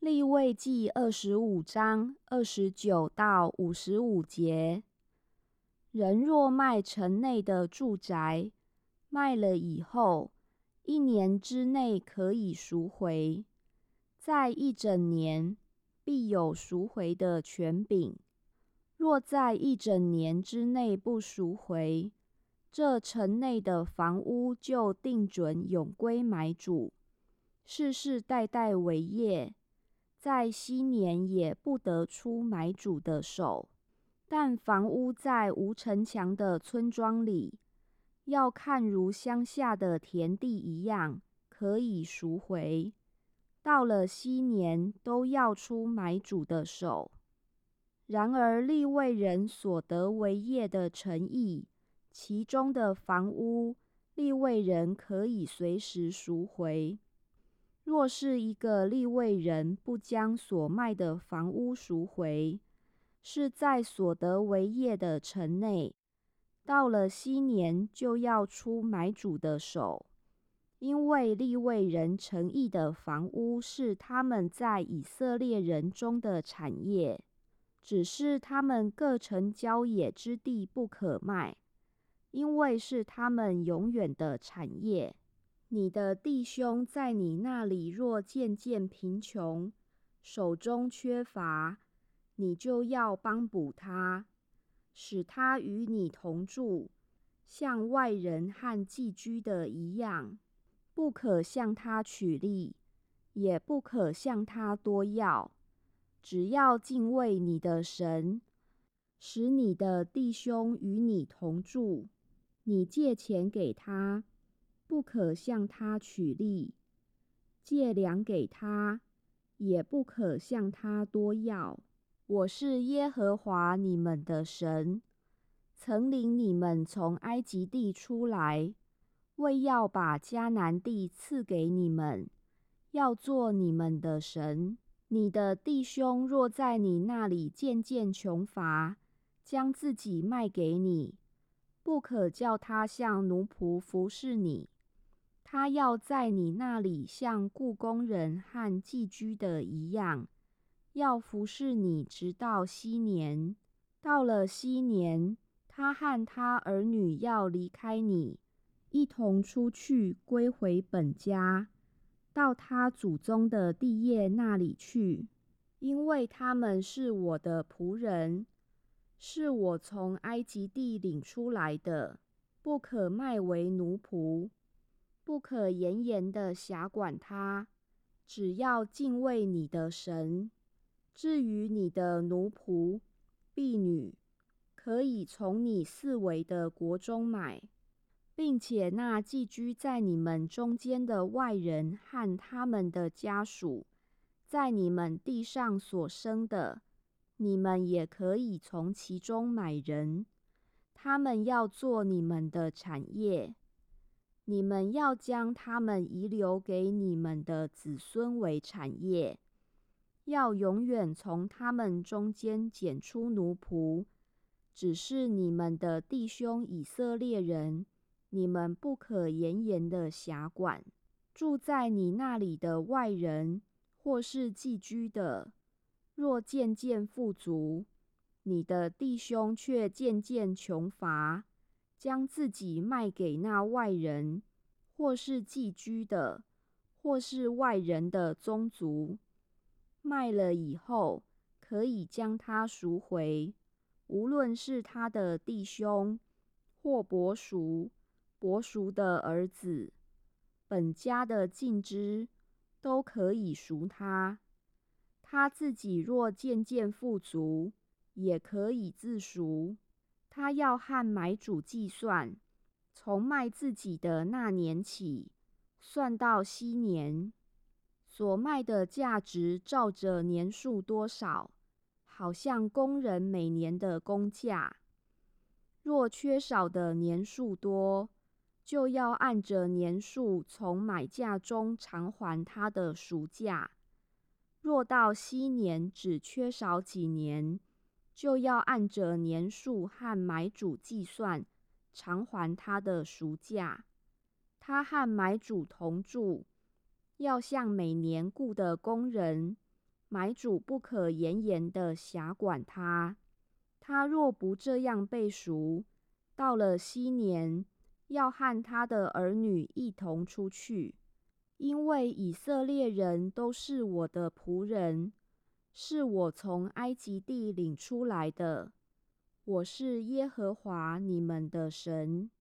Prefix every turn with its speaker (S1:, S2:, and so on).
S1: 立位记二十五章二十九到五十五节：人若卖城内的住宅，卖了以后，一年之内可以赎回，在一整年必有赎回的权柄。若在一整年之内不赎回，这城内的房屋就定准永归买主，世世代代为业。在昔年也不得出买主的手，但房屋在无城墙的村庄里，要看如乡下的田地一样，可以赎回。到了昔年，都要出买主的手。然而立位人所得为业的诚意，其中的房屋，立位人可以随时赎回。若是一个立位人不将所卖的房屋赎回，是在所得为业的城内，到了昔年就要出买主的手，因为立位人诚意的房屋是他们在以色列人中的产业，只是他们各城郊野之地不可卖，因为是他们永远的产业。你的弟兄在你那里若渐渐贫穷，手中缺乏，你就要帮补他，使他与你同住，像外人和寄居的一样，不可向他取利，也不可向他多要，只要敬畏你的神，使你的弟兄与你同住。你借钱给他。不可向他取利，借粮给他，也不可向他多要。我是耶和华你们的神，曾领你们从埃及地出来，为要把迦南地赐给你们，要做你们的神。你的弟兄若在你那里渐渐穷乏，将自己卖给你，不可叫他像奴仆服侍你。他要在你那里像故宫人和寄居的一样，要服侍你直到昔年。到了昔年，他和他儿女要离开你，一同出去归回本家，到他祖宗的地业那里去，因为他们是我的仆人，是我从埃及地领出来的，不可卖为奴仆。不可严严的辖管他，只要敬畏你的神。至于你的奴仆、婢女，可以从你四围的国中买，并且那寄居在你们中间的外人和他们的家属，在你们地上所生的，你们也可以从其中买人，他们要做你们的产业。你们要将他们遗留给你们的子孙为产业，要永远从他们中间拣出奴仆。只是你们的弟兄以色列人，你们不可严严的辖管。住在你那里的外人或是寄居的，若渐渐富足，你的弟兄却渐渐穷乏。将自己卖给那外人，或是寄居的，或是外人的宗族，卖了以后，可以将他赎回。无论是他的弟兄，或伯叔、伯叔的儿子，本家的近支，都可以赎他。他自己若渐渐富足，也可以自赎。他要和买主计算，从卖自己的那年起，算到昔年所卖的价值，照着年数多少，好像工人每年的工价。若缺少的年数多，就要按着年数从买价中偿还他的赎价。若到昔年只缺少几年，就要按着年数和买主计算，偿还他的赎价。他和买主同住，要像每年雇的工人，买主不可严严的辖管他。他若不这样背赎，到了昔年，要和他的儿女一同出去，因为以色列人都是我的仆人，是我从埃及地领出来的。我是耶和华你们的神。